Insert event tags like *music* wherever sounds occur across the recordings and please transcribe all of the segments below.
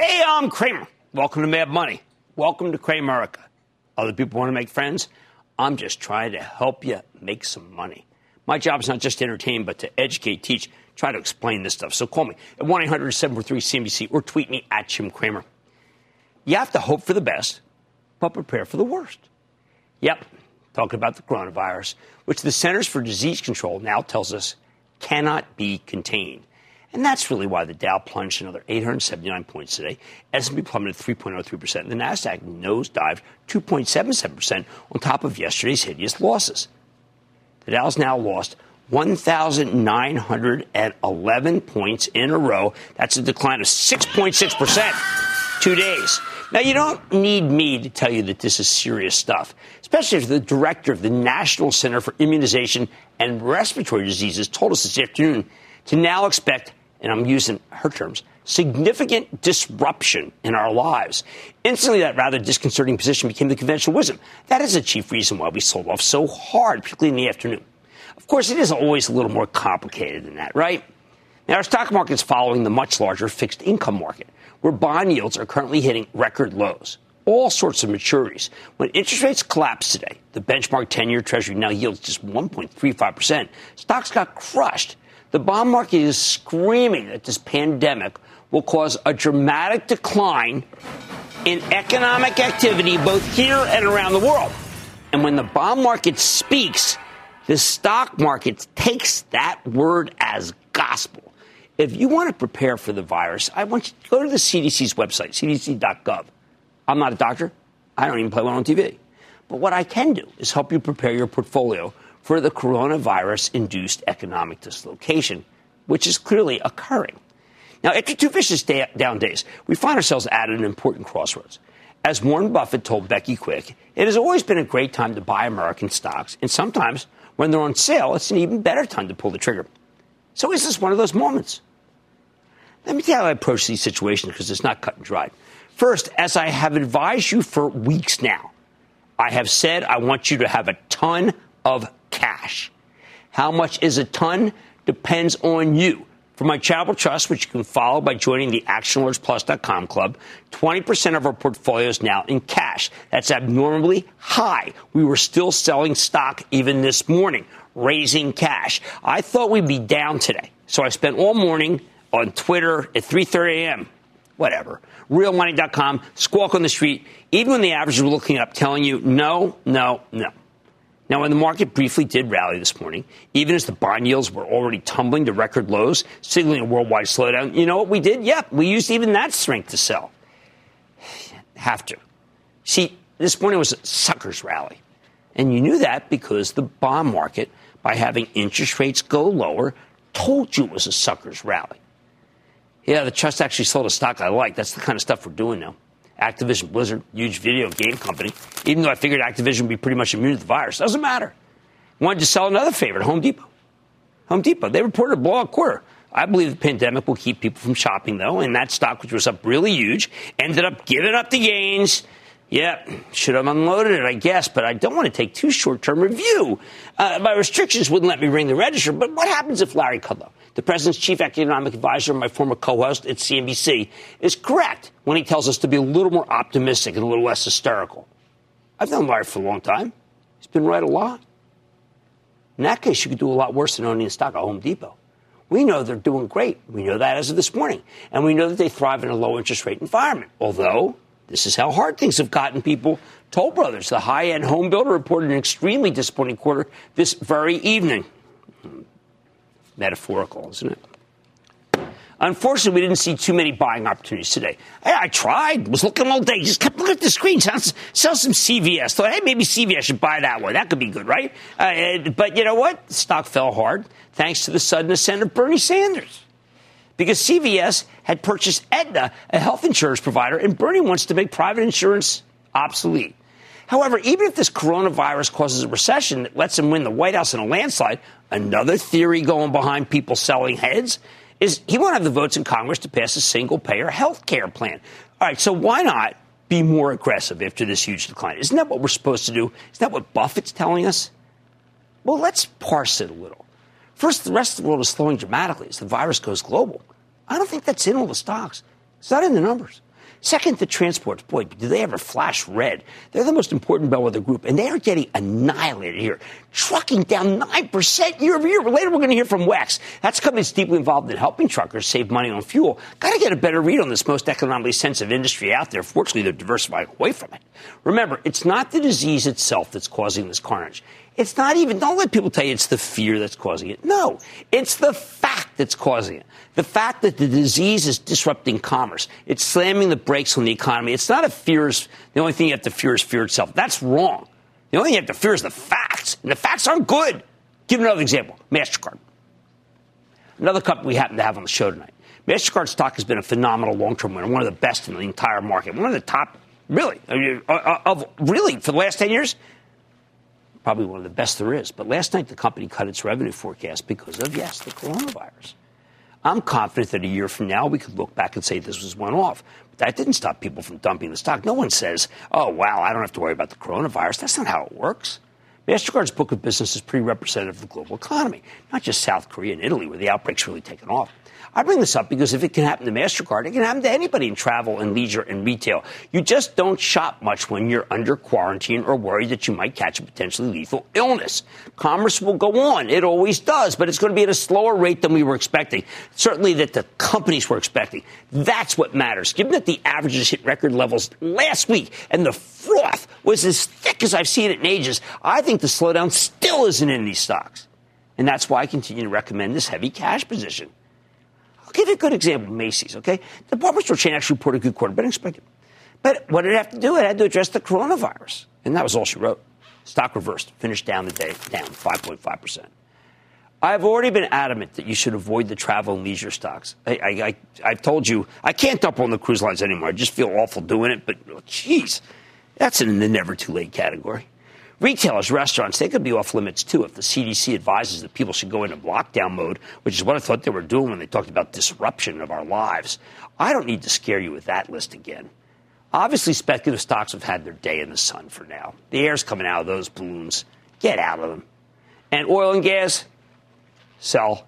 Hey, I'm Cramer. Welcome to Mad Money. Welcome to Cramerica. Other people want to make friends? I'm just trying to help you make some money. My job is not just to entertain, but to educate, teach, try to explain this stuff. So call me at 1 800 743 CNBC or tweet me at Jim Cramer. You have to hope for the best, but prepare for the worst. Yep, talking about the coronavirus, which the Centers for Disease Control now tells us cannot be contained. And that's really why the Dow plunged another 879 points today. S&P plummeted 3.03%. And the Nasdaq nosedived 2.77% on top of yesterday's hideous losses. The Dow's now lost 1,911 points in a row. That's a decline of 6.6%. Two days. Now, you don't need me to tell you that this is serious stuff, especially if the director of the National Center for Immunization and Respiratory Diseases told us this afternoon to now expect and I'm using her terms, significant disruption in our lives. Instantly, that rather disconcerting position became the conventional wisdom. That is the chief reason why we sold off so hard, particularly in the afternoon. Of course, it is always a little more complicated than that, right? Now, our stock market is following the much larger fixed income market, where bond yields are currently hitting record lows. All sorts of maturities. When interest rates collapsed today, the benchmark 10 year Treasury now yields just 1.35%. Stocks got crushed. The bond market is screaming that this pandemic will cause a dramatic decline in economic activity both here and around the world. And when the bond market speaks, the stock market takes that word as gospel. If you want to prepare for the virus, I want you to go to the CDC's website, cdc.gov. I'm not a doctor. I don't even play one on TV. But what I can do is help you prepare your portfolio for the coronavirus induced economic dislocation, which is clearly occurring. Now, after two vicious day- down days, we find ourselves at an important crossroads. As Warren Buffett told Becky Quick, it has always been a great time to buy American stocks, and sometimes when they're on sale, it's an even better time to pull the trigger. So, is this one of those moments? Let me tell you how I approach these situations because it's not cut and dried. First, as I have advised you for weeks now, I have said I want you to have a ton of cash. How much is a ton? Depends on you. For my charitable trust, which you can follow by joining the ActionAlertsPlus.com club, 20% of our portfolio is now in cash. That's abnormally high. We were still selling stock even this morning, raising cash. I thought we'd be down today. So I spent all morning on Twitter at 3.30 a.m. Whatever. Realmoney.com, squawk on the street, even when the averages were looking up, telling you no, no, no. Now, when the market briefly did rally this morning, even as the bond yields were already tumbling to record lows, signaling a worldwide slowdown, you know what we did? Yep, we used even that strength to sell. *sighs* Have to. See, this morning was a sucker's rally. And you knew that because the bond market, by having interest rates go lower, told you it was a sucker's rally. Yeah, the trust actually sold a stock I like. That's the kind of stuff we're doing now. Activision Blizzard, huge video game company, even though I figured Activision would be pretty much immune to the virus. Doesn't matter. Wanted to sell another favorite, Home Depot. Home Depot. They reported a blowout quarter. I believe the pandemic will keep people from shopping, though, and that stock, which was up really huge, ended up giving up the gains. Yeah, should have unloaded it, I guess, but I don't want to take too short term review. Uh, my restrictions wouldn't let me ring the register, but what happens if Larry Kudlow, the president's chief economic advisor, and my former co host at CNBC, is correct when he tells us to be a little more optimistic and a little less hysterical. I've known Larry for a long time. He's been right a lot. In that case, you could do a lot worse than owning a stock at Home Depot. We know they're doing great. We know that as of this morning. And we know that they thrive in a low interest rate environment. Although, this is how hard things have gotten people. Toll Brothers, the high end home builder, reported an extremely disappointing quarter this very evening. metaphorical, isn't it? Unfortunately, we didn't see too many buying opportunities today. Hey, I tried, was looking all day, just kept looking at the screen. Sell some CVS. Thought, hey, maybe CVS should buy that one. That could be good, right? Uh, but you know what? stock fell hard thanks to the sudden ascent of Bernie Sanders. Because CVS had purchased Aetna, a health insurance provider, and Bernie wants to make private insurance obsolete. However, even if this coronavirus causes a recession that lets him win the White House in a landslide, another theory going behind people selling heads is he won't have the votes in Congress to pass a single payer health care plan. All right, so why not be more aggressive after this huge decline? Isn't that what we're supposed to do? Isn't that what Buffett's telling us? Well, let's parse it a little. First, the rest of the world is slowing dramatically as the virus goes global. I don't think that's in all the stocks. It's not in the numbers. Second, the transports. Boy, do they ever flash red? They're the most important bellwether group, and they are getting annihilated here. Trucking down 9% year over year. Later, we're going to hear from WEX. That's company that's deeply involved in helping truckers save money on fuel. Got to get a better read on this most economically sensitive industry out there. Fortunately, they're diversifying away from it. Remember, it's not the disease itself that's causing this carnage. It's not even, don't let people tell you it's the fear that's causing it. No, it's the fact that's causing it. The fact that the disease is disrupting commerce. It's slamming the brakes on the economy. It's not a fear, the only thing you have to fear is fear itself. That's wrong. The only thing you have to fear is the facts. And the facts aren't good. Give another example MasterCard. Another company we happen to have on the show tonight. MasterCard stock has been a phenomenal long term winner, one of the best in the entire market, one of the top, really, uh, uh, of really, for the last 10 years, probably one of the best there is. But last night, the company cut its revenue forecast because of, yes, the coronavirus. I'm confident that a year from now, we could look back and say this was one off. But that didn't stop people from dumping the stock. No one says, oh, wow, I don't have to worry about the coronavirus. That's not how it works. MasterCard's book of business is pretty representative of the global economy, not just South Korea and Italy, where the outbreak's really taken off. I bring this up because if it can happen to MasterCard, it can happen to anybody in travel and leisure and retail. You just don't shop much when you're under quarantine or worried that you might catch a potentially lethal illness. Commerce will go on. It always does, but it's going to be at a slower rate than we were expecting. Certainly that the companies were expecting. That's what matters. Given that the averages hit record levels last week and the froth was as thick as I've seen it in ages, I think the slowdown still isn't in these stocks. And that's why I continue to recommend this heavy cash position. I'll give you a good example Macy's, okay? The department store chain actually reported a good quarter, better expected. But what did it have to do? It had to address the coronavirus. And that was all she wrote. Stock reversed, finished down the day, down 5.5%. I've already been adamant that you should avoid the travel and leisure stocks. I, I, have told you I can't dump on the cruise lines anymore. I just feel awful doing it, but oh, jeez, that's in the never too late category. Retailers, restaurants, they could be off limits too if the CDC advises that people should go into lockdown mode, which is what I thought they were doing when they talked about disruption of our lives. I don't need to scare you with that list again. Obviously, speculative stocks have had their day in the sun for now. The air's coming out of those balloons. Get out of them. And oil and gas, sell.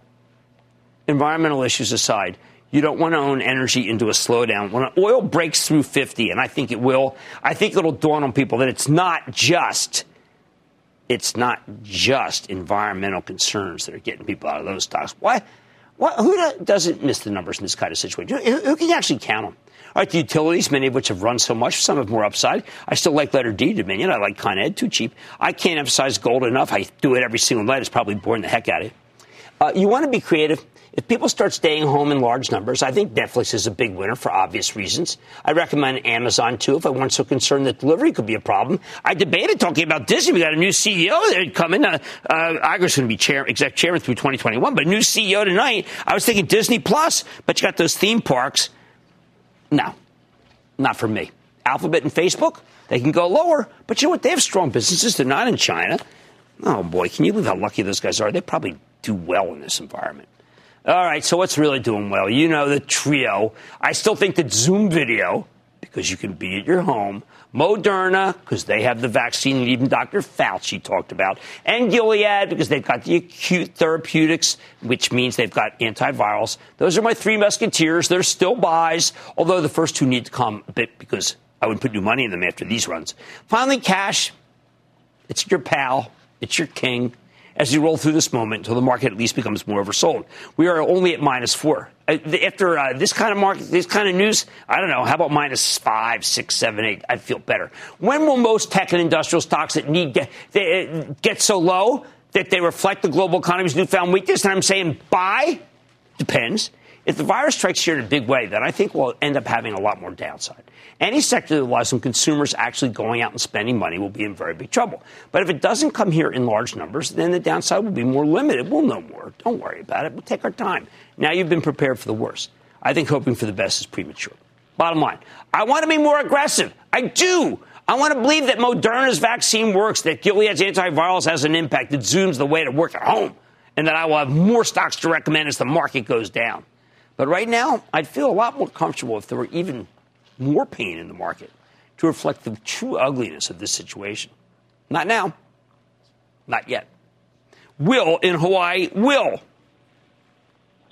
Environmental issues aside, you don't want to own energy into a slowdown. When oil breaks through 50, and I think it will, I think it'll dawn on people that it's not just it's not just environmental concerns that are getting people out of those stocks. Why? Why who doesn't miss the numbers in this kind of situation? Who, who can actually count them? All right, the utilities, many of which have run so much, some have more upside. I still like letter D Dominion. I like Con Ed, too cheap. I can't emphasize gold enough. I do it every single night. It's probably boring the heck out of you. Uh, you want to be creative. If people start staying home in large numbers, I think Netflix is a big winner for obvious reasons. I recommend Amazon too if I weren't so concerned that delivery could be a problem. I debated talking about Disney. We got a new CEO there coming. Uh, uh, Iger's going to be chair, exec chairman through 2021, but a new CEO tonight. I was thinking Disney Plus, but you got those theme parks. No, not for me. Alphabet and Facebook, they can go lower, but you know what? They have strong businesses. They're not in China. Oh boy, can you believe how lucky those guys are? They probably do well in this environment. All right, so what's really doing well? You know, the trio. I still think that Zoom video, because you can be at your home, Moderna, because they have the vaccine that even Dr. Fauci talked about, and Gilead, because they've got the acute therapeutics, which means they've got antivirals. Those are my three musketeers. They're still buys, although the first two need to come a bit because I wouldn't put new money in them after these runs. Finally, cash. It's your pal. It's your king as you roll through this moment until the market at least becomes more oversold. We are only at minus four. Uh, after uh, this kind of market, this kind of news, I don't know. How about minus five, six, seven, eight? I'd feel better. When will most tech and industrial stocks that need get, uh, get so low? that they reflect the global economy's newfound weakness? And I'm saying buy. Depends. If the virus strikes here in a big way, then I think we'll end up having a lot more downside. Any sector that relies on consumers actually going out and spending money will be in very big trouble. But if it doesn't come here in large numbers, then the downside will be more limited. We'll know more. Don't worry about it. We'll take our time. Now you've been prepared for the worst. I think hoping for the best is premature. Bottom line, I want to be more aggressive. I do. I want to believe that Moderna's vaccine works, that Gilead's antivirals has an impact, that Zoom's the way to work at home, and that I will have more stocks to recommend as the market goes down. But right now, I'd feel a lot more comfortable if there were even more pain in the market to reflect the true ugliness of this situation. Not now. Not yet. Will in Hawaii. Will.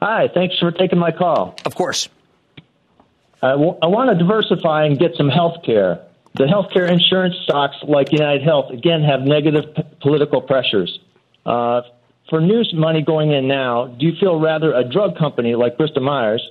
Hi, thanks for taking my call. Of course. I, w- I want to diversify and get some health care. The healthcare insurance stocks like United Health, again, have negative p- political pressures. Uh, for news money going in now, do you feel rather a drug company like Bristol Myers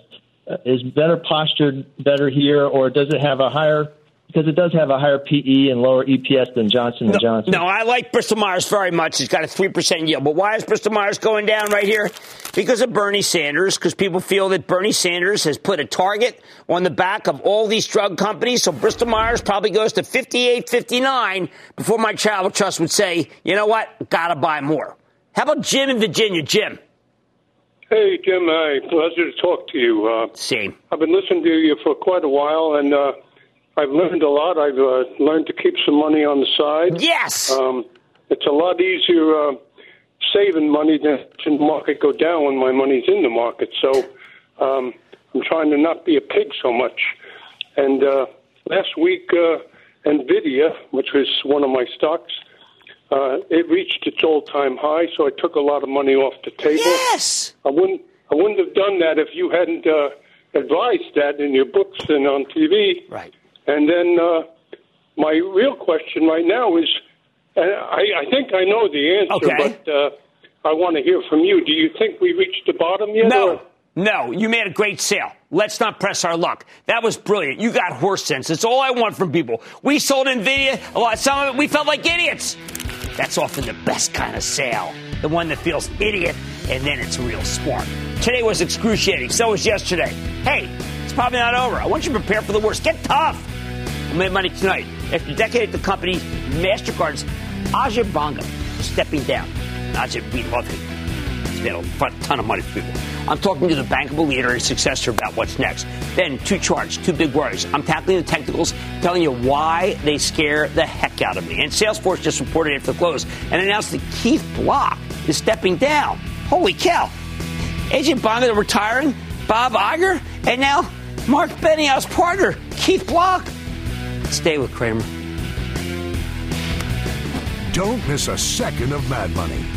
Uh, is better postured, better here, or does it have a higher because it does have a higher PE and lower EPS than Johnson and Johnson. No, I like Bristol Myers very much. It's got a three percent yield. But why is Bristol Myers going down right here? Because of Bernie Sanders. Because people feel that Bernie Sanders has put a target on the back of all these drug companies. So Bristol Myers probably goes to 58, 59 before my travel trust would say, you know what, gotta buy more. How about Jim in Virginia? Jim. Hey, Jim. Hi. Pleasure to talk to you. Uh, Same. I've been listening to you for quite a while, and uh, I've learned a lot. I've uh, learned to keep some money on the side. Yes. Um, it's a lot easier uh, saving money than to the market go down when my money's in the market. So um, I'm trying to not be a pig so much. And uh, last week, uh, Nvidia, which was one of my stocks, uh, it reached its all-time high. So I took a lot of money off the table. Yes. I wouldn't. I wouldn't have done that if you hadn't uh, advised that in your books and on TV. Right. And then uh, my real question right now is, and I, I think I know the answer, okay. but uh, I want to hear from you. Do you think we reached the bottom yet? No. Or? No, you made a great sale. Let's not press our luck. That was brilliant. You got horse sense. It's all I want from people. We sold Nvidia a lot. Some of it we felt like idiots. That's often the best kind of sale. The one that feels idiot and then it's real smart. Today was excruciating. So was yesterday. Hey, it's probably not over. I want you to prepare for the worst. Get tough. We made money tonight. After a decade at the company, MasterCard's Ajay Banga stepping down. Ajay, we love a ton of money people. I'm talking to the bankable leader and successor about what's next. Then, two charts, two big worries. I'm tackling the technicals, telling you why they scare the heck out of me. And Salesforce just reported after the close and announced that Keith Block is stepping down. Holy cow. Ajay Banga retiring, Bob Iger, and now Marc Benioff's partner, Keith Block. Stay with Cramer. Don't miss a second of Mad Money.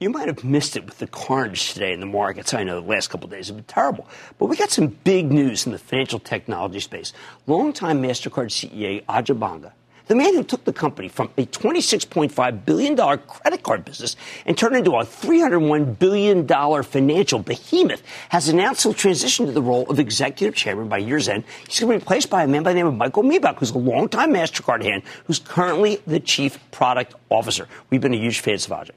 You might have missed it with the carnage today in the markets. I know the last couple days have been terrible. But we got some big news in the financial technology space. Longtime MasterCard CEO Ajay Banga, the man who took the company from a $26.5 billion credit card business and turned into a $301 billion financial behemoth, has announced he'll transition to the role of executive chairman by year's end. He's going to be replaced by a man by the name of Michael Miebach, who's a longtime MasterCard hand, who's currently the chief product officer. We've been a huge fans of Ajay.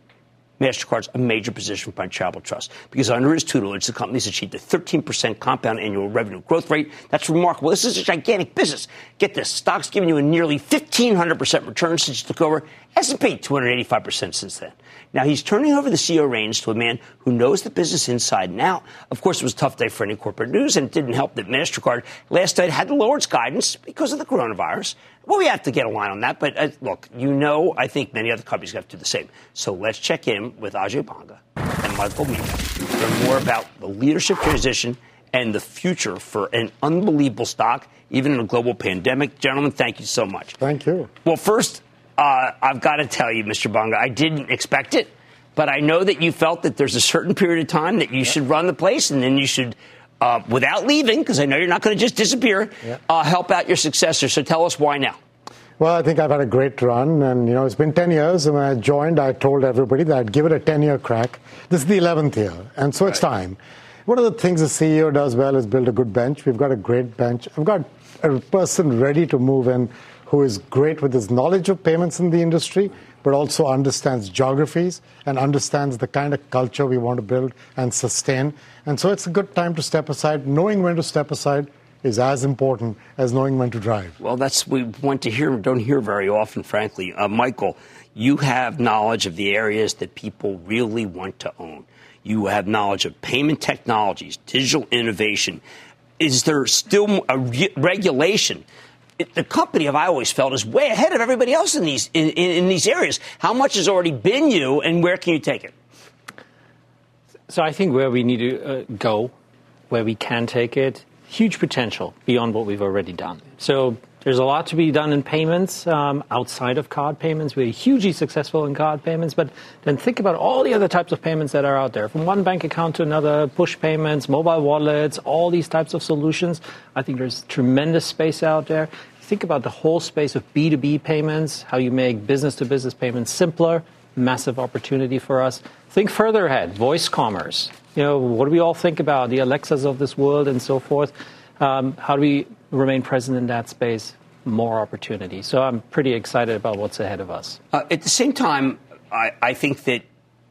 MasterCard's a major position for Travel Trust because under his tutelage, the company's achieved a 13% compound annual revenue growth rate. That's remarkable. This is a gigantic business. Get this stock's given you a nearly 1,500% return since you took over, S&P 285% since then. Now he's turning over the CEO reins to a man who knows the business inside and out. Of course, it was a tough day for any corporate news, and it didn't help that Mastercard last night had to lower its guidance because of the coronavirus. Well, we have to get a line on that, but uh, look, you know, I think many other companies have to do the same. So let's check in with Ajay Banga and Michael to learn more about the leadership transition and the future for an unbelievable stock, even in a global pandemic. Gentlemen, thank you so much. Thank you. Well, first, uh, I've got to tell you, Mr. Banga, I didn't expect it, but I know that you felt that there's a certain period of time that you should run the place and then you should, uh, without leaving, because I know you're not going to just disappear, uh, help out your successor. So tell us why now. Well, I think I've had a great run, and you know it's been 10 years. And when I joined, I told everybody that I'd give it a 10-year crack. This is the 11th year, and so right. it's time. One of the things a CEO does well is build a good bench. We've got a great bench. I've got a person ready to move in who is great with his knowledge of payments in the industry, but also understands geographies and understands the kind of culture we want to build and sustain. And so it's a good time to step aside. Knowing when to step aside is as important as knowing when to drive. Well, that's we want to hear, don't hear very often, frankly. Uh, Michael, you have knowledge of the areas that people really want to own. You have knowledge of payment technologies, digital innovation. Is there still a re- regulation the company, have I always felt, is way ahead of everybody else in these in, in, in these areas. How much has already been you, and where can you take it? So I think where we need to uh, go, where we can take it, huge potential beyond what we've already done. So there's a lot to be done in payments um, outside of card payments. We're hugely successful in card payments, but then think about all the other types of payments that are out there from one bank account to another, push payments, mobile wallets, all these types of solutions. I think there's tremendous space out there. Think about the whole space of B2B payments, how you make business to business payments simpler, massive opportunity for us. Think further ahead, voice commerce. You know, what do we all think about the Alexas of this world and so forth? Um, how do we remain present in that space? More opportunity. So I'm pretty excited about what's ahead of us. Uh, at the same time, I, I, think that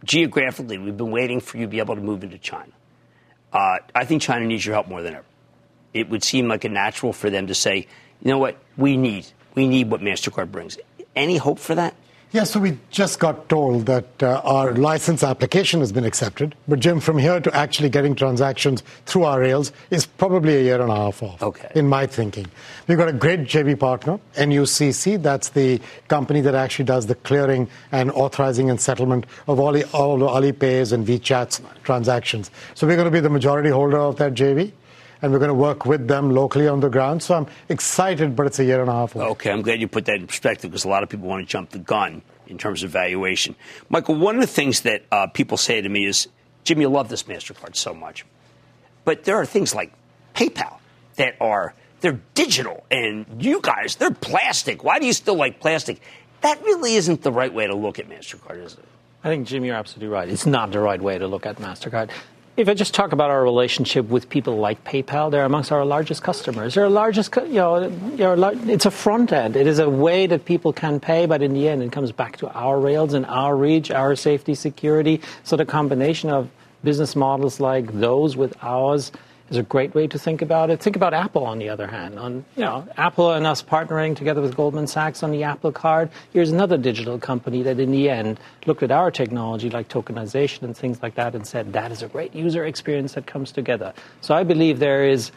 geographically, we've been waiting for you to be able to move into China. Uh, I think China needs your help more than ever. It would seem like a natural for them to say, you know what, we need, we need what MasterCard brings. Any hope for that? Yeah, so we just got told that uh, our license application has been accepted. But, Jim, from here to actually getting transactions through our rails is probably a year and a half off, okay. in my thinking. We've got a great JV partner, NUCC. That's the company that actually does the clearing and authorizing and settlement of all, the, all Alipay's and WeChat's transactions. So we're going to be the majority holder of that JV and we're going to work with them locally on the ground. So I'm excited, but it's a year and a half away. Okay, I'm glad you put that in perspective because a lot of people want to jump the gun in terms of valuation. Michael, one of the things that uh, people say to me is, Jim, you love this MasterCard so much. But there are things like PayPal that are they're digital and you guys, they're plastic. Why do you still like plastic? That really isn't the right way to look at MasterCard, is it? I think, Jim, you're absolutely right. It's not the right way to look at MasterCard. If I just talk about our relationship with people like PayPal, they're amongst our largest customers. They're largest, you know, it's a front end. It is a way that people can pay, but in the end, it comes back to our rails and our reach, our safety, security. So the combination of business models like those with ours is a great way to think about it. Think about Apple, on the other hand. On you know, Apple and us partnering together with Goldman Sachs on the Apple Card. Here's another digital company that, in the end, looked at our technology like tokenization and things like that and said that is a great user experience that comes together. So I believe there is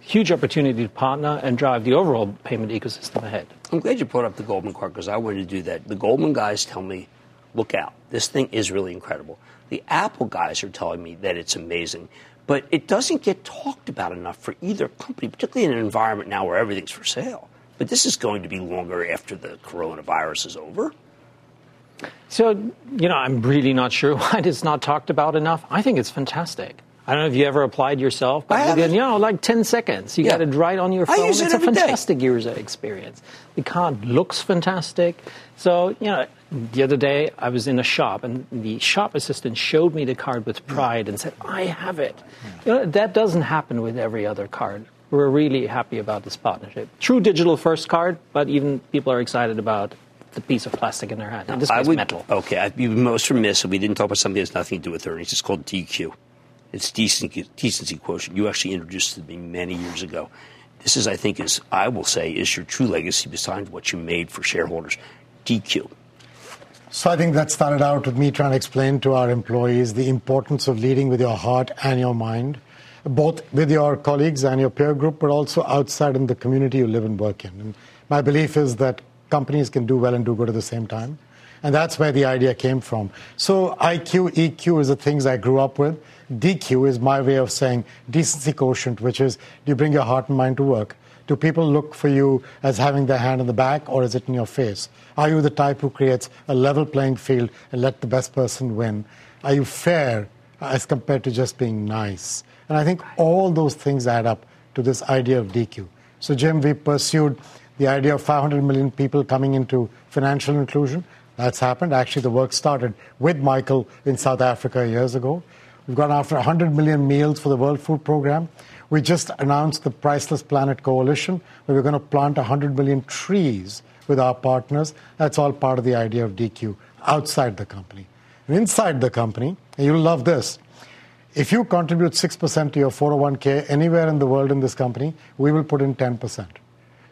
huge opportunity to partner and drive the overall payment ecosystem ahead. I'm glad you brought up the Goldman card because I wanted to do that. The Goldman guys tell me, look out, this thing is really incredible. The Apple guys are telling me that it's amazing. But it doesn't get talked about enough for either company, particularly in an environment now where everything's for sale. But this is going to be longer after the coronavirus is over. So, you know, I'm really not sure *laughs* why it's not talked about enough. I think it's fantastic. I don't know if you ever applied yourself, but within, you know, like 10 seconds, you yeah. got it right on your phone. it's it a fantastic day. user experience. The card looks fantastic. So, you know, the other day, I was in a shop, and the shop assistant showed me the card with pride and said, I have it. You know, that doesn't happen with every other card. We're really happy about this partnership. True digital first card, but even people are excited about the piece of plastic in their hand. In this case, would, metal. Okay, I'd be most remiss if we didn't talk about something that has nothing to do with earnings. It's called DQ. It's decency, decency quotient. You actually introduced it to me many years ago. This is, I think, is I will say, is your true legacy besides what you made for shareholders. DQ. So I think that started out with me trying to explain to our employees the importance of leading with your heart and your mind, both with your colleagues and your peer group, but also outside in the community you live and work in. And my belief is that companies can do well and do good at the same time. And that's where the idea came from. So IQ, EQ is the things I grew up with. DQ is my way of saying decency quotient, which is do you bring your heart and mind to work? Do people look for you as having their hand in the back or is it in your face? Are you the type who creates a level playing field and let the best person win? Are you fair as compared to just being nice? And I think all those things add up to this idea of DQ. So, Jim, we pursued the idea of 500 million people coming into financial inclusion. That's happened. Actually, the work started with Michael in South Africa years ago. We've gone after 100 million meals for the World Food Program. We just announced the Priceless Planet Coalition, where we're going to plant 100 million trees with our partners. That's all part of the idea of DQ outside the company. And inside the company, you'll love this, if you contribute 6% to your 401k anywhere in the world in this company, we will put in 10%.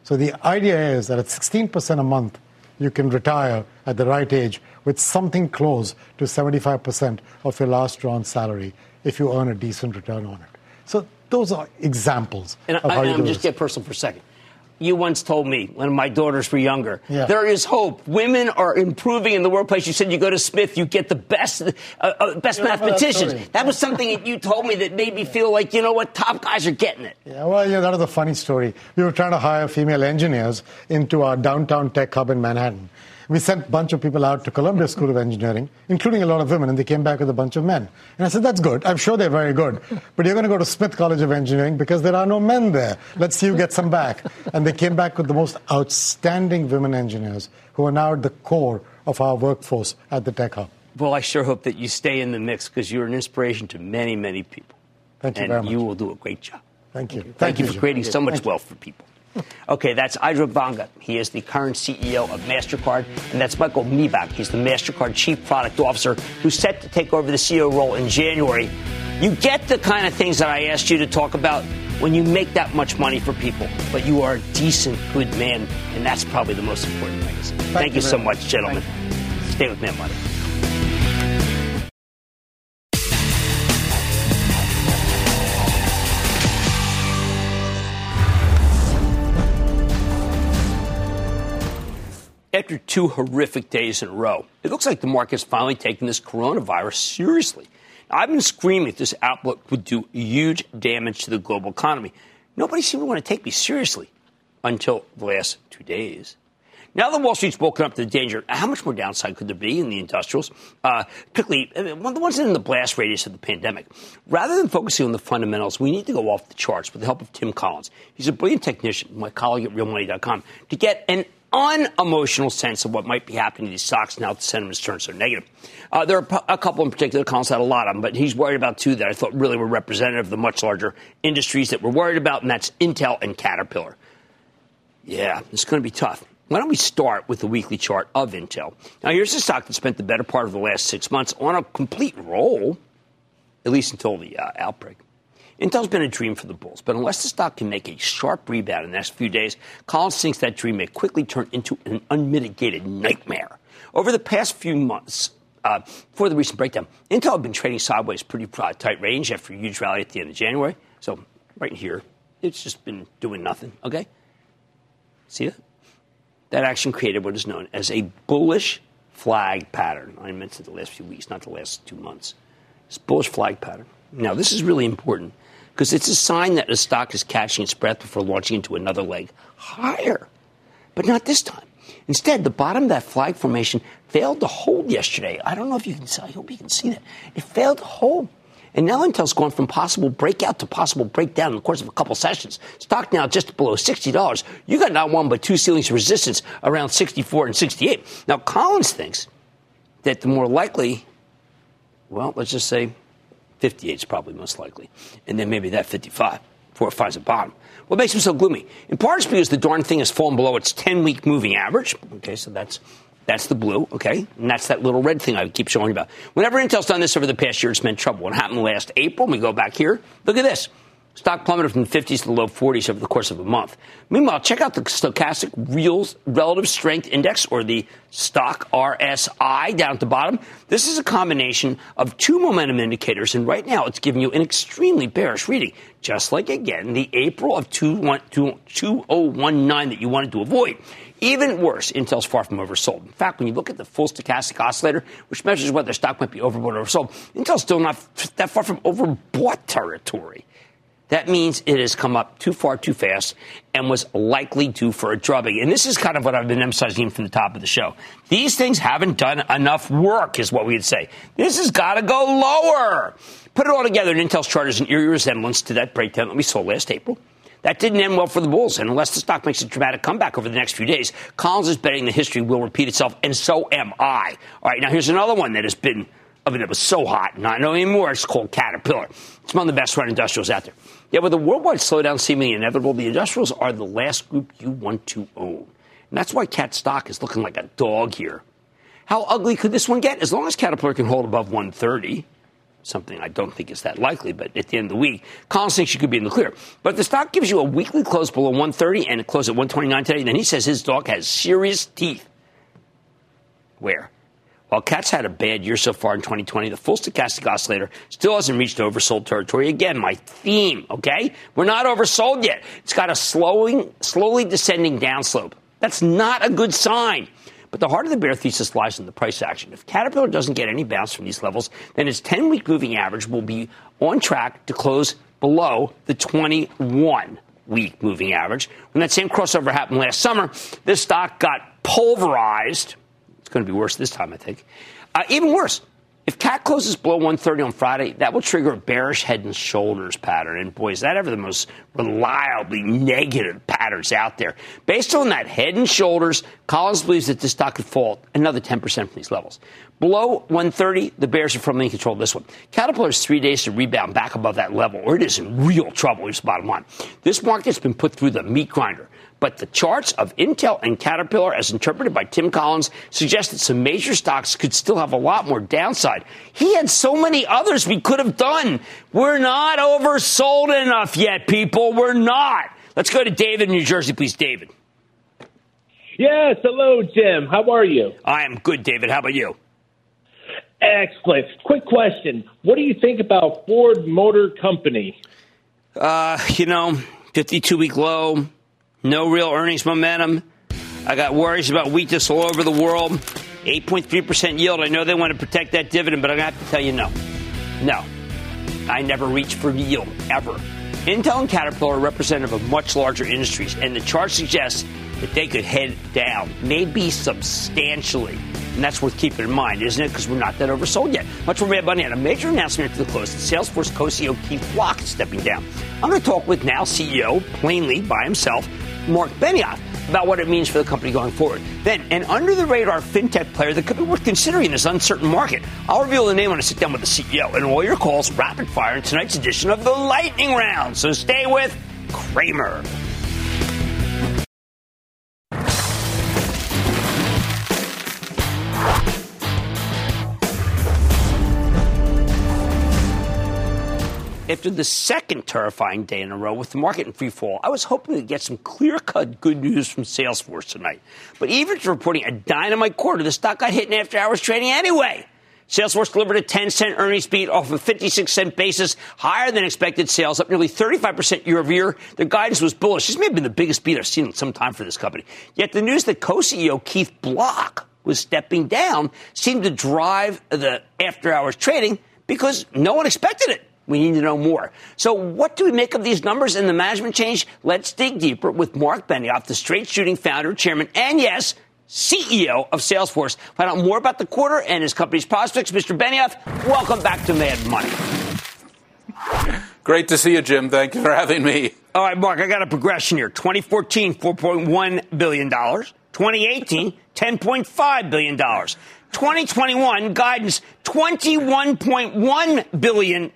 So the idea is that at 16% a month, you can retire at the right age with something close to 75% of your last drawn salary if you earn a decent return on it. So those are examples. And, I, am just get personal for a second. You once told me when my daughters were younger, yeah. there is hope. Women are improving in the workplace. You said you go to Smith, you get the best, uh, uh, best mathematicians. That, that, was something that you told me that made me feel like, you know what, top guys are getting it. Yeah, well, yeah, that was a funny story. We were trying to hire female engineers into our downtown tech hub in Manhattan. We sent a bunch of people out to Columbia School of Engineering, including a lot of women, and they came back with a bunch of men. And I said, that's good. I'm sure they're very good. But you're going to go to Smith College of Engineering because there are no men there. Let's see who gets some back. And they came back with the most outstanding women engineers who are now at the core of our workforce at the Tech Hub. Well, I sure hope that you stay in the mix because you're an inspiration to many, many people. Thank you and very much. you will do a great job. Thank you. Thank, Thank you, you for creating so much wealth for people. Okay, that's Ajay Banga. He is the current CEO of MasterCard. And that's Michael Miebach. He's the MasterCard Chief Product Officer who's set to take over the CEO role in January. You get the kind of things that I asked you to talk about when you make that much money for people, but you are a decent, good man, and that's probably the most important thing. Thank, Thank you, you so much, gentlemen. Stay with me on Money. After two horrific days in a row. It looks like the market's finally taking this coronavirus seriously. Now, I've been screaming that this outlook would do huge damage to the global economy. Nobody seemed to want to take me seriously until the last two days. Now that Wall Street's woken up to the danger, how much more downside could there be in the industrials? Uh, of the ones in the blast radius of the pandemic. Rather than focusing on the fundamentals, we need to go off the charts with the help of Tim Collins. He's a brilliant technician, my colleague at RealMoney.com, to get an unemotional sense of what might be happening to these stocks now the sentiment's turned so negative. Uh, there are a couple in particular. Collins had a lot of them, but he's worried about two that I thought really were representative of the much larger industries that we're worried about, and that's Intel and Caterpillar. Yeah, it's going to be tough. Why don't we start with the weekly chart of Intel? Now, here's a stock that spent the better part of the last six months on a complete roll, at least until the uh, outbreak. Intel's been a dream for the bulls, but unless the stock can make a sharp rebound in the next few days, Collins thinks that dream may quickly turn into an unmitigated nightmare. Over the past few months, uh, before the recent breakdown, Intel had been trading sideways pretty tight range after a huge rally at the end of January. So right here, it's just been doing nothing. Okay, see that? That action created what is known as a bullish flag pattern. I mentioned the last few weeks, not the last two months. It's bullish flag pattern. Now, this is really important because it's a sign that the stock is catching its breath before launching into another leg higher. But not this time. Instead, the bottom of that flag formation failed to hold yesterday. I don't know if you can see. I hope you can see that. It failed to hold. And now Intel's gone from possible breakout to possible breakdown in the course of a couple sessions. Stock now just below $60. You got not one but two ceilings of resistance around 64 and 68. Now Collins thinks that the more likely, well, let's just say 58 is probably most likely. And then maybe that 55 before it finds a bottom. What makes him so gloomy? In part, it's because the darn thing has fallen below its 10 week moving average. Okay, so that's. That's the blue, okay? And that's that little red thing I keep showing you about. Whenever Intel's done this over the past year, it's meant trouble. What happened last April? We go back here. Look at this. Stock plummeted from the 50s to the low 40s over the course of a month. Meanwhile, check out the stochastic real relative strength index or the stock RSI down at the bottom. This is a combination of two momentum indicators, and right now it's giving you an extremely bearish reading, just like again the April of 2019 that you wanted to avoid. Even worse, Intel's far from oversold. In fact, when you look at the full stochastic oscillator, which measures whether stock might be overbought or oversold, Intel's still not that far from overbought territory. That means it has come up too far too fast and was likely due for a drubbing. And this is kind of what I've been emphasizing from the top of the show. These things haven't done enough work, is what we would say. This has got to go lower. Put it all together, and Intel's chart is an eerie resemblance to that breakdown that we saw last April. That didn't end well for the Bulls, and unless the stock makes a dramatic comeback over the next few days, Collins is betting the history will repeat itself, and so am I. All right, now here's another one that has been, I mean, it was so hot, not anymore. It's called Caterpillar. It's one of the best run industrials out there. Yet with a worldwide slowdown seemingly inevitable, the industrials are the last group you want to own. And that's why Cat stock is looking like a dog here. How ugly could this one get? As long as Caterpillar can hold above 130, something I don't think is that likely, but at the end of the week, Collins thinks you could be in the clear. But if the stock gives you a weekly close below 130 and it closed at 129 today, then he says his dog has serious teeth. Where? While Cat's had a bad year so far in 2020, the full stochastic oscillator still hasn't reached oversold territory. Again, my theme, okay? We're not oversold yet. It's got a slowing, slowly descending downslope. That's not a good sign. But the heart of the bear thesis lies in the price action. If Caterpillar doesn't get any bounce from these levels, then its 10 week moving average will be on track to close below the 21 week moving average. When that same crossover happened last summer, this stock got pulverized it's going to be worse this time, I think. Uh, even worse, if CAT closes below 130 on Friday, that will trigger a bearish head and shoulders pattern. And boy, is that ever the most reliably negative patterns out there. Based on that head and shoulders, Collins believes that this stock could fall another 10% from these levels. Below 130, the bears are firmly in control of this one. Caterpillar has three days to rebound back above that level, or it is in real trouble, Here's the bottom line. This market's been put through the meat grinder. But the charts of Intel and Caterpillar, as interpreted by Tim Collins, suggest that some major stocks could still have a lot more downside. He had so many others we could have done. We're not oversold enough yet, people. We're not. Let's go to David in New Jersey, please, David. Yes, hello, Jim. How are you? I am good, David. How about you? Excellent. Quick question. What do you think about Ford Motor Company? Uh, you know, 52 week low, no real earnings momentum. I got worries about weakness all over the world. 8.3% yield. I know they want to protect that dividend, but I'm going to have to tell you no. No. I never reach for yield, ever. Intel and Caterpillar are representative of much larger industries, and the chart suggests that they could head down, maybe substantially. And that's worth keeping in mind, isn't it? Because we're not that oversold yet. Much more Mad Money on a major announcement after the close. Salesforce co-CEO Keith Block stepping down. I'm going to talk with now CEO, plainly by himself, Marc Benioff about what it means for the company going forward. Then, an under the radar fintech player that could be worth considering in this uncertain market. I'll reveal the name when I sit down with the CEO and all your calls rapid fire in tonight's edition of the Lightning Round. So stay with Cramer. After the second terrifying day in a row with the market in free fall, I was hoping to get some clear cut good news from Salesforce tonight. But even after reporting a dynamite quarter, the stock got hit in after hours trading anyway. Salesforce delivered a 10 cent earnings beat off a 56 cent basis, higher than expected sales, up nearly 35% year over year. Their guidance was bullish. This may have been the biggest beat I've seen in some time for this company. Yet the news that co-CEO Keith Block was stepping down seemed to drive the after hours trading because no one expected it. We need to know more. So, what do we make of these numbers and the management change? Let's dig deeper with Marc Benioff, the straight shooting founder, chairman, and yes, CEO of Salesforce. Find out more about the quarter and his company's prospects. Mr. Benioff, welcome back to Mad Money. Great to see you, Jim. Thank you for having me. All right, Marc, I got a progression here 2014, $4.1 billion. 2018, $10.5 billion. 2021 guidance $21.1 billion.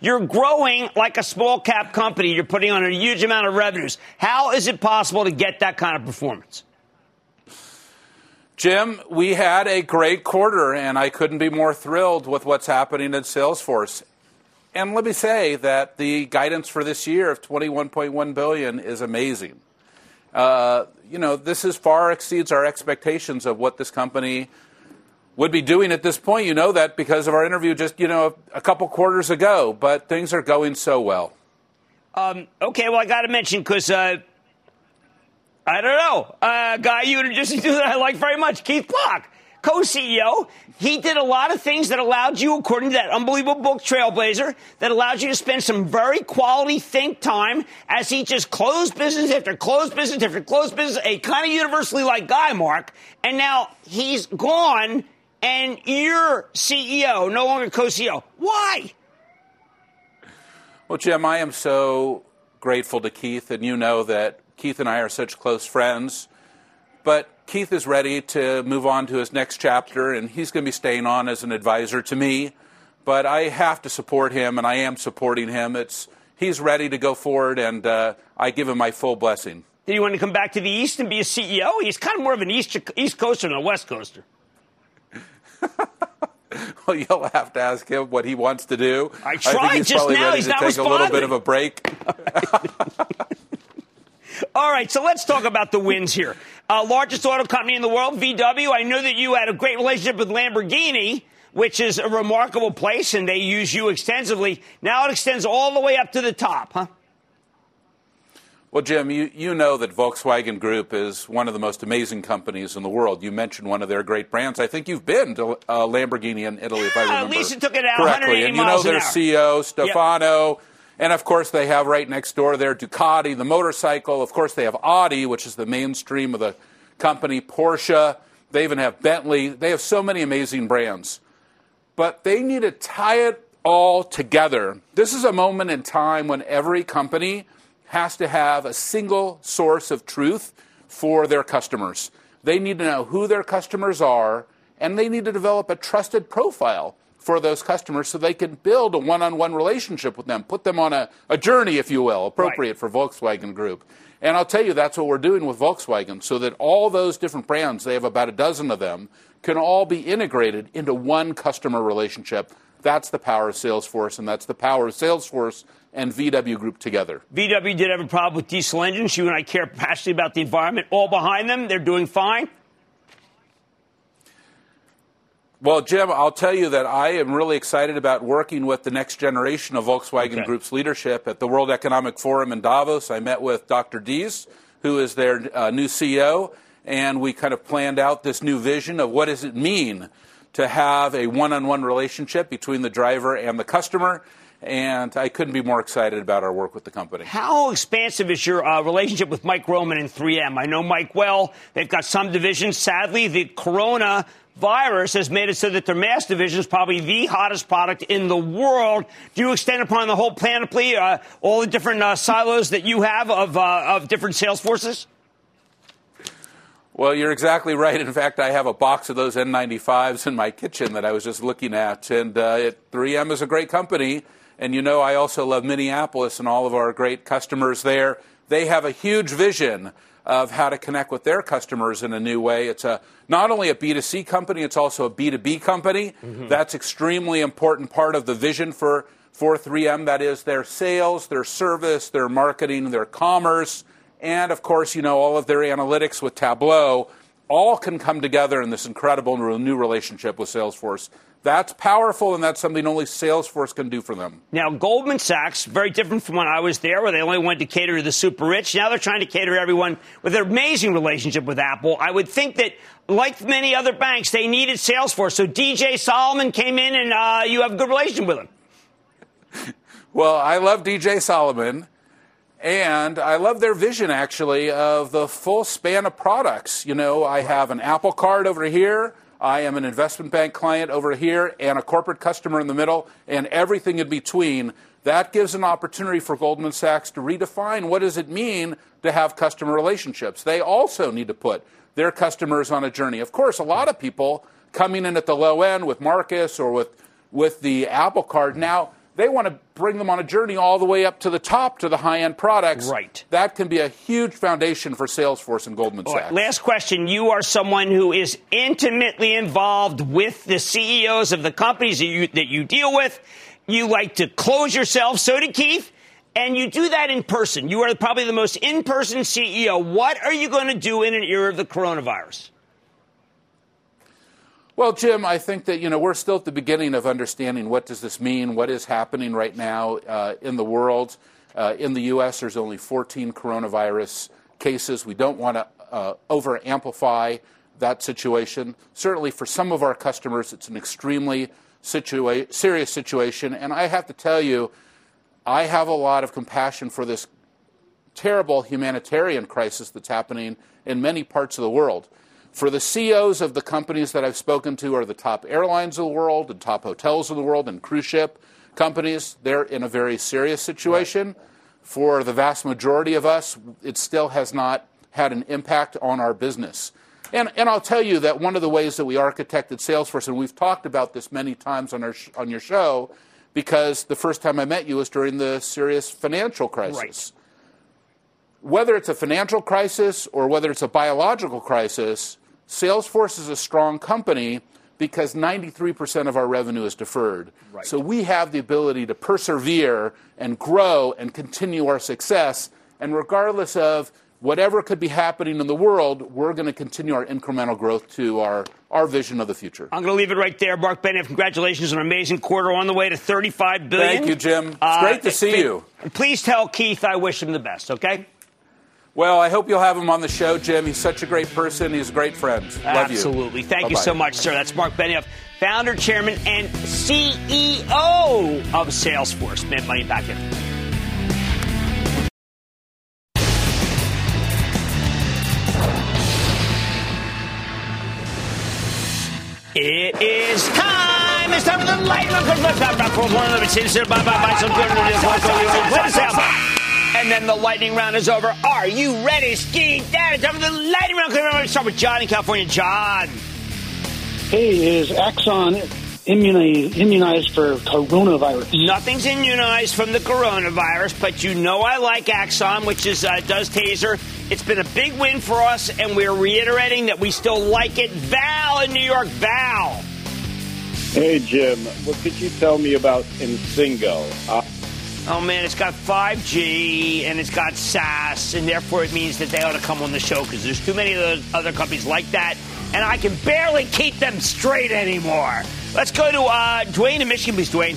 You're growing like a small cap company. You're putting on a huge amount of revenues. How is it possible to get that kind of performance? Jim, we had a great quarter, and I couldn't be more thrilled with what's happening at Salesforce. and let me say that the guidance for this year of 21.1 billion is amazing. Uh, you know, this is far exceeds our expectations of what this company would be doing at this point. You know that because of our interview just you know a couple quarters ago. But things are going so well. Um, okay, well I got to mention because uh, I don't know, a guy you introduced to *laughs* that I like very much, Keith Block co CEO. He did a lot of things that allowed you, according to that unbelievable book, Trailblazer, that allowed you to spend some very quality think time as he just closed business after closed business after closed business, a kind of universally liked guy, Marc. And now he's gone and you're CEO, no longer co CEO. Why? Well, Jim, I am so grateful to Keith, and you know that Keith and I are such close friends. But Keith is ready to move on to his next chapter, and he's going to be staying on as an advisor to me. But I have to support him, and I am supporting him. It's he's ready to go forward, and uh, I give him my full blessing. Do you want to come back to the East and be a CEO? He's kind of more of an East East Coaster than a West Coaster. *laughs* well, you'll have to ask him what he wants to do. I tried I think he's just probably now. ready He's to not take responding. a little bit of a break. *laughs* All right, so let's talk about the wins here. Uh, largest auto company in the world, VW. I know that you had a great relationship with Lamborghini, which is a remarkable place, and they use you extensively. Now it extends all the way up to the top, huh? Well, Jim, you, you know that Volkswagen Group is one of the most amazing companies in the world. You mentioned one of their great brands. I think you've been to uh, Lamborghini in Italy, if I Yeah, remember took it out correctly. 180 And you know their. CEO, Stefano. And of course, they have right next door there Ducati, the motorcycle. Of course, they have Audi, which is the mainstream of the company, Porsche. They even have Bentley. They have so many amazing brands. But they need to tie it all together. This is a moment in time when every company has to have a single source of truth for their customers. They need to know who their customers are, and they need to develop a trusted profile for those customers so they can build a one on one relationship with them, put them on a, a journey, if you will, appropriate for Volkswagen Group. And I'll tell you, that's what we're doing with Volkswagen, so that all those different brands, they have about a dozen of them, can all be integrated into one customer relationship. That's the power of Salesforce, and that's the power of Salesforce and VW Group together. VW did have a problem with diesel engines. You and I care passionately about the environment. All behind them, they're doing fine. Well, Jim, I'll tell you that I am really excited about working with the next generation of Volkswagen Okay. Group's leadership at the World Economic Forum in Davos. I met with Dr. Diess, who is their uh, new CEO, and we kind of planned out this new vision of what does it mean to have a one-on-one relationship between the driver and the customer. And I couldn't be more excited about our work with the company. How expansive is your uh, relationship with Mike Roman and 3M? I know Mike well. They've got some divisions. Sadly, the corona virus has made it so that their mass division is probably the hottest product in the world. Do you extend upon the whole panoply, uh, all the different uh, silos that you have of, uh, of different sales forces? Well, you're exactly right. In fact, I have a box of those N95s in my kitchen that I was just looking at. And uh, it, 3M is a great company. And you know, I also love Minneapolis and all of our great customers there. They have a huge vision of how to connect with their customers in a new way. It's a, not only a B2C company, it's also a B2B company. Mm-hmm. That's extremely important part of the vision for, for 3M. That is their sales, their service, their marketing, their commerce and of course, you know, all of their analytics with Tableau all can come together in this incredible new relationship with Salesforce. That's powerful, and that's something only Salesforce can do for them. Now, Goldman Sachs, very different from when I was there, where they only wanted to cater to the super rich. Now they're trying to cater to everyone with an amazing relationship with Apple. I would think that, like many other banks, they needed Salesforce. So DJ Solomon came in, and uh, you have a good relationship with him. *laughs* Well, I love DJ Solomon, and I love their vision actually of the full span of products. You know, I have an Apple card over here. I am an investment bank client over here and a corporate customer in the middle and everything in between. That gives an opportunity for Goldman Sachs to redefine what does it mean to have customer relationships. They also need to put their customers on a journey. Of course, a lot of people coming in at the low end with Marcus or with with the Apple card now they want to bring them on a journey all the way up to the top to the high end products. Right. That can be a huge foundation for Salesforce and Goldman Sachs. right, last question. You are someone who is intimately involved with the CEOs of the companies that you, that you deal with. You like to close yourself. So did Keith. And you do that in person. You are probably the most in person CEO. What are you going to do in an era of the coronavirus? Well, Jim, I think that you know we're still at the beginning of understanding what does this mean, what is happening right now uh, in the world. Uh, in the U.S., there's only 14 coronavirus cases. We don't want to uh, over amplify that situation. Certainly, for some of our customers, it's an extremely situa- serious situation. And I have to tell you, I have a lot of compassion for this terrible humanitarian crisis that's happening in many parts of the world. For the CEOs of the companies that I've spoken to are the top airlines of the world and top hotels in the world and cruise ship companies. They're in a very serious situation. Right. For the vast majority of us, it still has not had an impact on our business. And, and I'll tell you that one of the ways that we architected Salesforce, and we've talked about this many times on, our, on your show, because the first time I met you was during the serious financial crisis. Right. Whether it's a financial crisis or whether it's a biological crisis, Salesforce is a strong company because 93% of our revenue is deferred. Right. So we have the ability to persevere and grow and continue our success. And regardless of whatever could be happening in the world, we're going to continue our incremental growth to our, our vision of the future. I'm going to leave it right there. Marc Benioff, congratulations on an amazing quarter on the way to 35 billion. Thank you, Jim. It's uh, great to see you. Please tell Keith I wish him the best, okay? Well, I hope you'll have him on the show, Jim. He's such a great person. He's a great friend. Love Absolutely. you. Absolutely. Thank Bye-bye. you so much, sir. That's Marc Benioff, founder, chairman, and CEO of Salesforce. Mad Money back in. It is time. It's time for the lightning round and then the lightning round is over. Are you ready, Ski Dad? Time for the lightning round. Let's start with John in California. John. Hey, is Axon immunized, immunized for coronavirus? Nothing's immunized from the coronavirus, but you know I like Axon, which is uh, does taser. It's been a big win for us, and we're reiterating that we still like it. Val in New York, Val. Hey Jim, what could you tell me about Inseego? Uh, Oh man, it's got 5G and it's got SaaS, and therefore it means that they ought to come on the show because there's too many of those other companies like that, and I can barely keep them straight anymore. Let's go to uh, Dwayne in Michigan, please, Dwayne.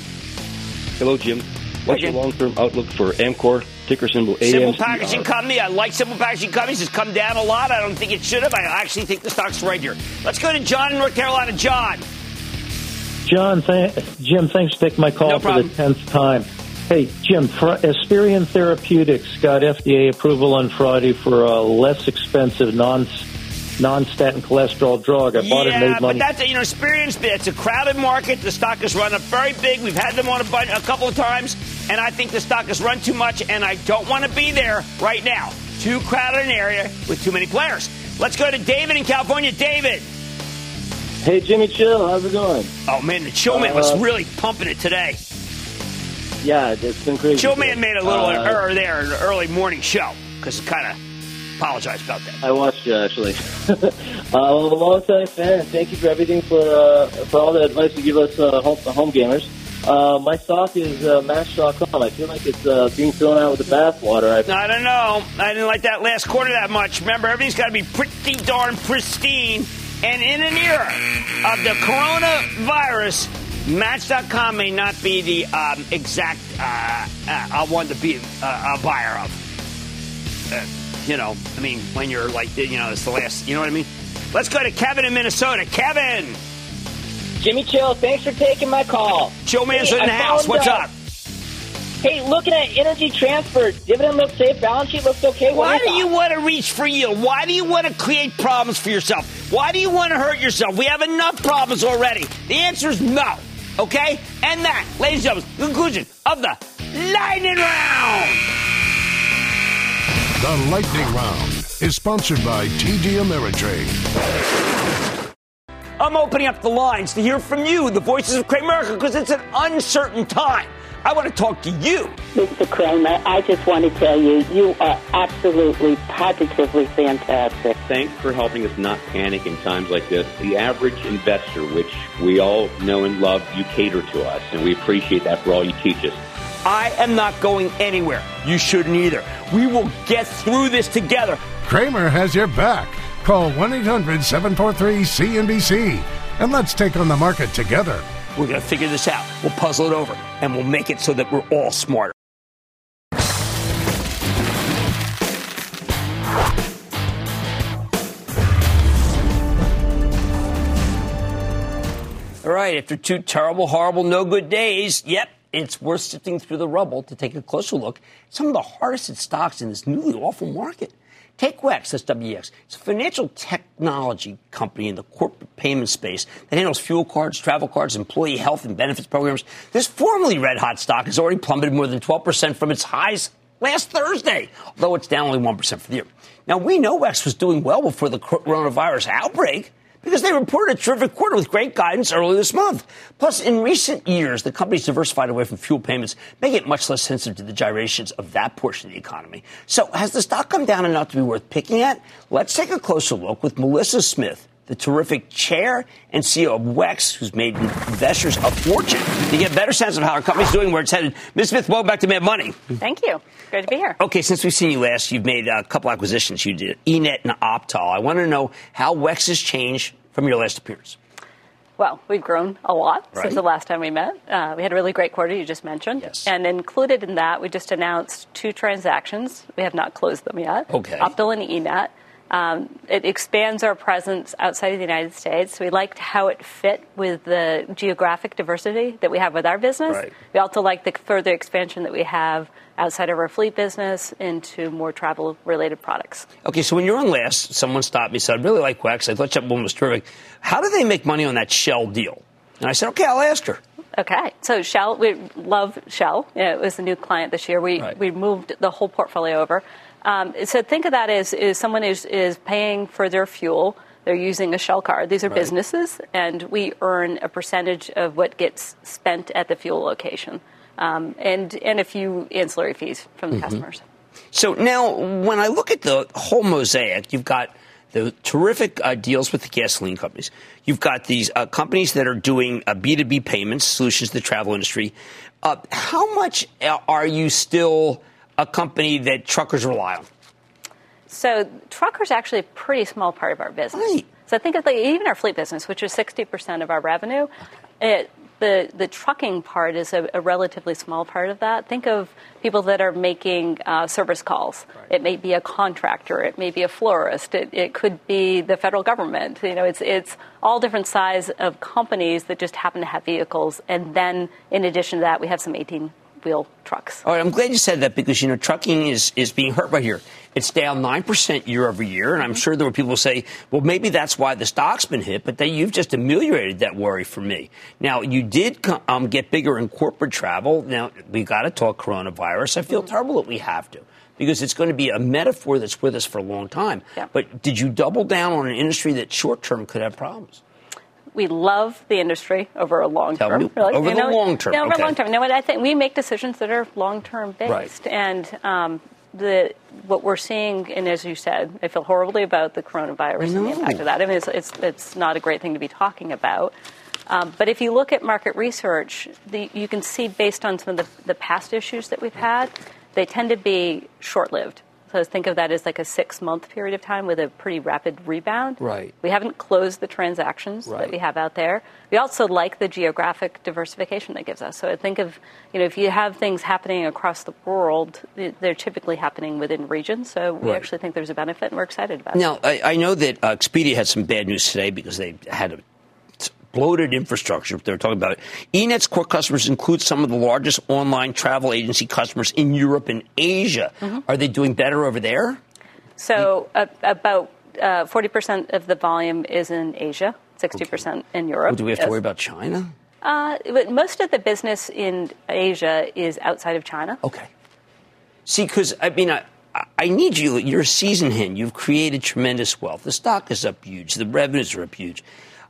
Hello, Jim. What's your long-term outlook for Amcor? Ticker symbol AMCR. Simple Packaging Company. I like Simple Packaging Companies. It's come down a lot. I don't think it should have. I actually think the stock's right here. Let's go to John in North Carolina. John. John, th- Jim, thanks for taking my call no for the tenth time. Hey, Jim, Esperion Therapeutics got FDA approval on Friday for a less expensive non non-statin cholesterol drug. I bought yeah, it, made money. but that's a, you know, Esperion's it's a crowded market. The stock has run up very big. We've had them on a, bunch, a couple of times, and I think the stock has run too much, and I don't want to be there right now. Too crowded an area with too many players. Let's go to David in California. David. Hey, Jimmy Chill. How's it going? Oh man, the Chillman uh, was really pumping it today. Yeah, it's been crazy. Showman made a little uh, error there in the early morning show because kind of apologize about that. I watched you actually. *laughs* uh, well, I'm a long time fan. Thank you for everything for uh, for all the advice you give us uh, home, the home gamers. Uh, my stock is uh, Match.com. I feel like it's uh, being thrown out with the bathwater. I, I don't know. I didn't like that last quarter that much. Remember, everything's got to be pretty darn pristine. And in an era of the coronavirus, Match.com may not be the um, exact uh, uh, one to be uh, a buyer of. Uh, you know, I mean, when you're like, you know, it's the last, you know what I mean? Let's go to Kevin in Minnesota. Kevin! Jimmy Chill, thanks for taking my call. Joe Man's hey, in the house. What's up? Hey, looking at energy transfer, dividend looks safe, balance sheet looks okay. What Why do you want to reach for yield? Why do you want to create problems for yourself? Why do you want to hurt yourself? We have enough problems already. The answer is no. Okay? And that, ladies and gentlemen, the conclusion of the Lightning Round. The Lightning Round is sponsored by TD Ameritrade. I'm opening up the lines to hear from you, the voices of Great America, because it's an uncertain time. I want to talk to you. Mr. Cramer, I just want to tell you, you are absolutely, positively fantastic. Thanks for helping us not panic in times like this. The average investor, which we all know and love, you cater to us, and we appreciate that for all you teach us. I am not going anywhere. You shouldn't either. We will get through this together. Cramer has your back. Call 1 800 743 CNBC and let's take on the market together. We're going to figure this out. We'll puzzle it over and we'll make it so that we're all smarter. All right, after two terrible, horrible, no good days, yep, it's worth sifting through the rubble to take a closer look at some of the hardest hit stocks in this newly awful market. Take WEX, that's WEX. It's a financial technology company in the corporate payment space that handles fuel cards, travel cards, employee health and benefits programs. This formerly red hot stock has already plummeted more than 12% from its highs last Thursday, although it's down only 1% for the year. Now, we know WEX was doing well before the coronavirus outbreak because they reported a terrific quarter with great guidance earlier this month. Plus, in recent years, the company's diversified away from fuel payments, making it much less sensitive to the gyrations of that portion of the economy. So, has the stock come down enough to be worth picking at? Let's take a closer look with Melissa Smith the terrific chair and CEO of WEX, who's made investors a fortune to get a better sense of how our company's doing, where it's headed. Ms. Smith, welcome back to Mad Money. Thank you. Great to be here. Okay, since we've seen you last, you've made a couple acquisitions. You did eNett and Optal. I want to know how WEX has changed from your last appearance. Well, we've grown a lot right. since the last time we met. Uh, we had a really great quarter, you just mentioned. Yes. And included in that, we just announced two transactions. We have not closed them yet. Okay. Optal and eNett. Um, it expands our presence outside of the United States. We liked how it fit with the geographic diversity that we have with our business. Right. We also like the further expansion that we have outside of our fleet business into more travel related products. Okay, so when you're on last, someone stopped me and said, I really like WEX. I thought that one was terrific. How do they make money on that Shell deal? And I said, okay, I'll ask her. Okay, so Shell, we love Shell. It was a new client this year. We, right. we moved the whole portfolio over. Um, so think of that as, as someone is, is paying for their fuel. They're using a Shell card. These are right. businesses, and we earn a percentage of what gets spent at the fuel location, um, and and a few ancillary fees from the mm-hmm. customers. So now, when I look at the whole mosaic, you've got the terrific uh, deals with the gasoline companies. You've got these uh, companies that are doing uh, B2B payments solutions to the travel industry. Uh, how much uh, are you still a company that truckers rely on? So truckers actually a pretty small part of our business. Right. So think of like even our fleet business, which is 60% of our revenue. It, the, the trucking part is a, a, relatively small part of that. Think of people that are making uh, service calls. Right. It may be a contractor. It may be a florist. It, it could be the federal government. You know, it's, it's all different size of companies that just happen to have vehicles. And then in addition to that, we have some 18 wheel trucks. All right, I'm glad you said that because you know trucking is is being hurt right here. It's down nine percent year over year, and I'm sure there were people who say, well, maybe that's why the stock's been hit. But they, you've just ameliorated that worry for me. Now you did um, get bigger in corporate travel. Now we got to talk coronavirus. I feel mm-hmm. terrible that we have to because it's going to be a metaphor that's with us for a long time. Yeah. But did you double down on an industry that short term could have problems? We love the industry over a long term. Me, really. over you know, the long term. Yeah, over okay. long term. You know what? I think we make decisions that are long term based, right. and um, the what we're seeing, and as you said, I feel horribly about the coronavirus and the impact of that. I mean, it's it's, it's not a great thing to be talking about. Um, but if you look at market research, the, you can see based on some of the, the past issues that we've had, they tend to be short lived. So think of that as like a six month period of time with a pretty rapid rebound. Right. We haven't closed the transactions right. that we have out there. We also like the geographic diversification that gives us. So I think of, you know, if you have things happening across the world, they're typically happening within regions. So we right. actually think there's a benefit and we're excited about now, it. Now, I, I, know that uh, Expedia had some bad news today because they had a bloated infrastructure. They're talking about it. eNett's core customers include some of the largest online travel agency customers in Europe and Asia. Mm-hmm. Are they doing better over there? So uh, about uh, 40% of the volume is in Asia, 60% okay. in Europe. do we have to worry about China? Uh, but most of the business in Asia is outside of China. Okay. See, because I mean, I, I need you. You're a seasoned hand. You've created tremendous wealth. The stock is up huge. The revenues are up huge.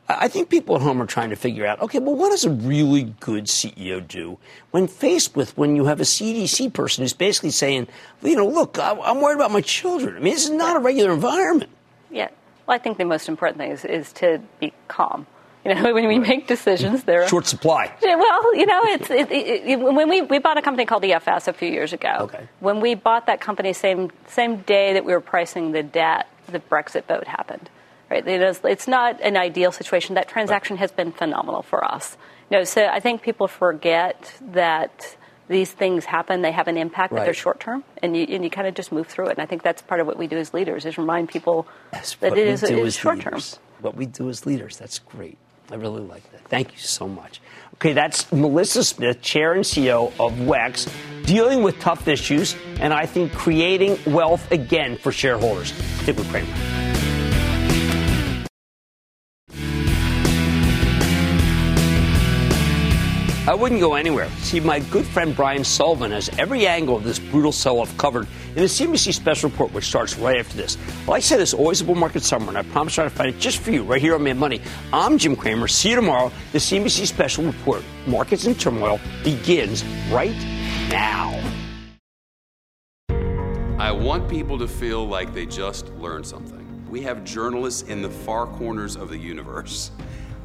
I think people at home are trying to figure out, okay, well, what does a really good CEO do when faced with when you have a CDC person who's basically saying, you know, look, I'm worried about my children. I mean, this is not a regular environment. Yeah. Well, I think the most important thing is, is to be calm. You know, *laughs* when we make decisions, there short supply. Well, you know, it's it, it, it, when we we bought a company called EFS a few years ago. Okay. When we bought that company, same same day that we were pricing the debt, the Brexit vote happened. Right. It is, it's not an ideal situation. That transaction has been phenomenal for us. You know, so I think people forget that these things happen, they have an impact, right. but they're short term, and you, and you kind of just move through it. And I think that's part of what we do as leaders is remind people that it is, it is short term. What we do as leaders, that's great. I really like that. Thank you so much. Okay, that's Melissa Smith, Chair and CEO of WEX, dealing with tough issues and I think creating wealth again for shareholders. Stick with Cramer. I wouldn't go anywhere. See, my good friend Brian Sullivan has every angle of this brutal sell off covered in the CNBC special report, which starts right after this. Like I said, there's always a bull market somewhere, and I promise I'll find it just for you right here on Mad Money. I'm Jim Cramer. See you tomorrow. The CNBC special report, Markets in Turmoil, begins right now. I want people to feel like they just learned something. We have journalists in the far corners of the universe